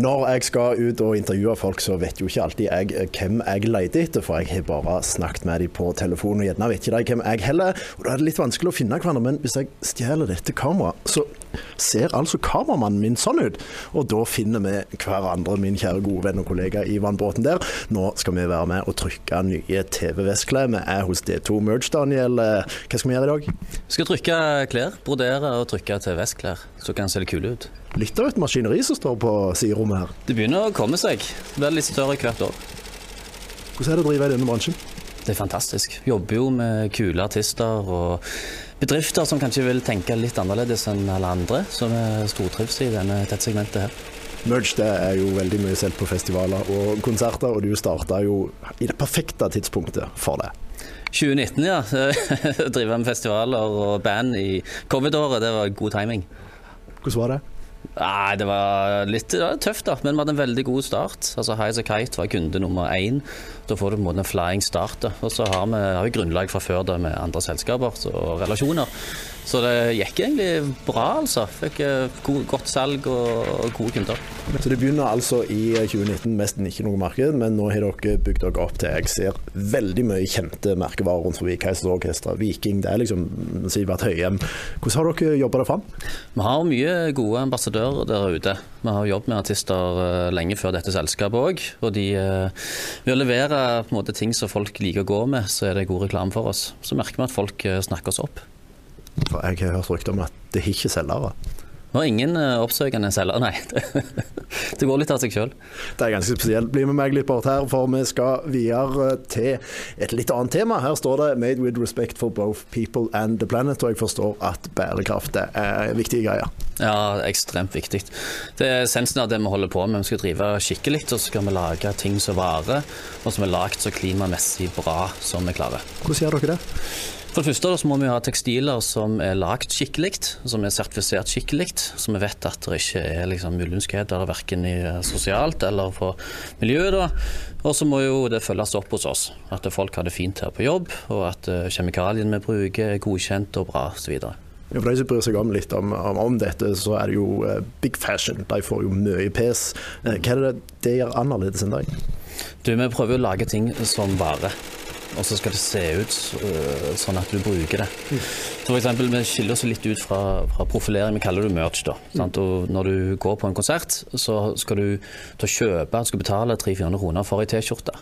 Når jeg skal ut og intervjue folk, så vet jo ikke alltid jeg eh, hvem jeg leter etter, for jeg har bare snakket med dem på telefon, og gjerne vet ikke de hvem jeg heller. Og Da er det litt vanskelig å finne hverandre, men hvis jeg stjeler dette kameraet, så ser altså kameramannen min sånn ut. Og da finner vi hverandre, min kjære gode venn og kollega Ivan Bråten der. Nå skal vi være med og trykke nye TV-vestklær. Vi er hos D2 Merge, Daniel. Eh, Hva skal vi gjøre i dag? Vi skal trykke klær, brodere og trykke TV-vestklær, så kan det se litt kule ut. Litt av et maskineri som står på siderommet her. Det begynner å komme seg. Blir litt større hvert år. Hvordan er det å drive i denne bransjen? Det er fantastisk. Jobber jo med kule artister og bedrifter som kanskje vil tenke litt annerledes enn alle andre, som vi stortrives i denne tettsegmentet her. Merge det er jo veldig mye selv på festivaler og konserter, og du starta jo i det perfekte tidspunktet for det. 2019, ja. Drive med festivaler og band i covid-året, det var god timing. Hvordan var det? Nei, det var litt det var tøft, da, men vi hadde en veldig god start. Altså High as a Kite var kunde nummer én. Da får du på en måte en flying start. da. Og så har vi, har vi grunnlag fra før da med andre selskaper og relasjoner. Så det gikk egentlig bra, altså. Fikk eh, godt salg og, gode kunder. Så det begynner altså i 2019 nesten ikke noe marked, men nå har dere bygd dere opp til jeg ser veldig mye kjente merkevarer rundt forbi. Keisers Orkester, Viking, det er liksom Sivert Høyem. Hvordan har dere jobba det fram? Vi har mye gode ambassadører der ute. Vi har jobbet med artister eh, lenge før dette selskapet òg. Og de, eh, ved å levere måte, ting som folk liker å gå med, så er det god reklame for oss. Så merker vi at folk eh, snakker oss opp. For jeg har hørt rykter om at det ikke er selgere. Vi har ingen eh, oppsøkende selgere, nei. Det går litt av seg sjøl. Det er ganske spesielt. Bli med meg litt bort her, for vi skal videre til et litt annet tema. Her står det 'Made with respect for both people and the planet', og jeg forstår at bærekraft er viktige greier. Ja, ekstremt viktig. Det er essensen av det vi holder på med. Vi skal drive skikkelig, og så skal vi lage ting som varer, og som er lagd så klimamessig bra som vi klarer. Hvordan gjør dere det? For det første må vi ha tekstiler som er lagd skikkelig, som er sertifisert skikkelig, så vi vet at det ikke er liksom ulønnskheter verken sosialt eller på miljøet. Og så må jo det følges opp hos oss, at folk har det fint her på jobb, og at eh, kjemikaliene vi bruker er godkjent og bra osv. Ja, for de som bryr seg om litt om, om, om, dette, så er det jo uh, big fashion. De får jo mye pes. Uh, hva er det det gjør annerledes enn deg? Du, Vi prøver å lage ting som varer og så skal det se ut uh, sånn at du bruker det. Mm. Så for eksempel, Vi skiller oss litt ut fra, fra profilering, vi kaller det merch. da. Mm. Og Når du går på en konsert, så skal du ta kjøpe, du skal betale 300-400 kroner for ei T-skjorte.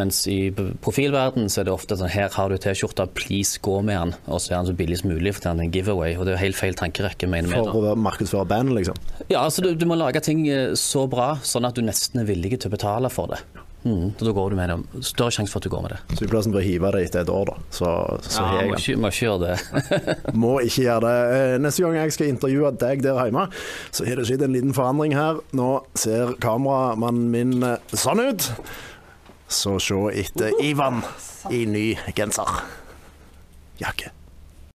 Mens i profilverden så er det ofte sånn her har du T-skjorta, please gå med den. Og så er den så billig som mulig, for den er en giveaway. Og det er helt feil tankerekke, mener. For å markedsføre bandet, liksom? Ja, altså du, du må lage ting eh, så bra, sånn at du nesten er villig til å betale for det. Mm, da går du med det. Større sjanse for at du går med det. Så i plassen for å hive det etter et år, da, så, så ja, må ikke, må ikke gjøre det. må ikke gjøre det. Eh, neste gang jeg skal intervjue deg der hjemme, så har det skjedd en liten forandring her. Nå ser kameramannen min eh, sånn ut. Så se etter Ivan i ny genser. Jakke.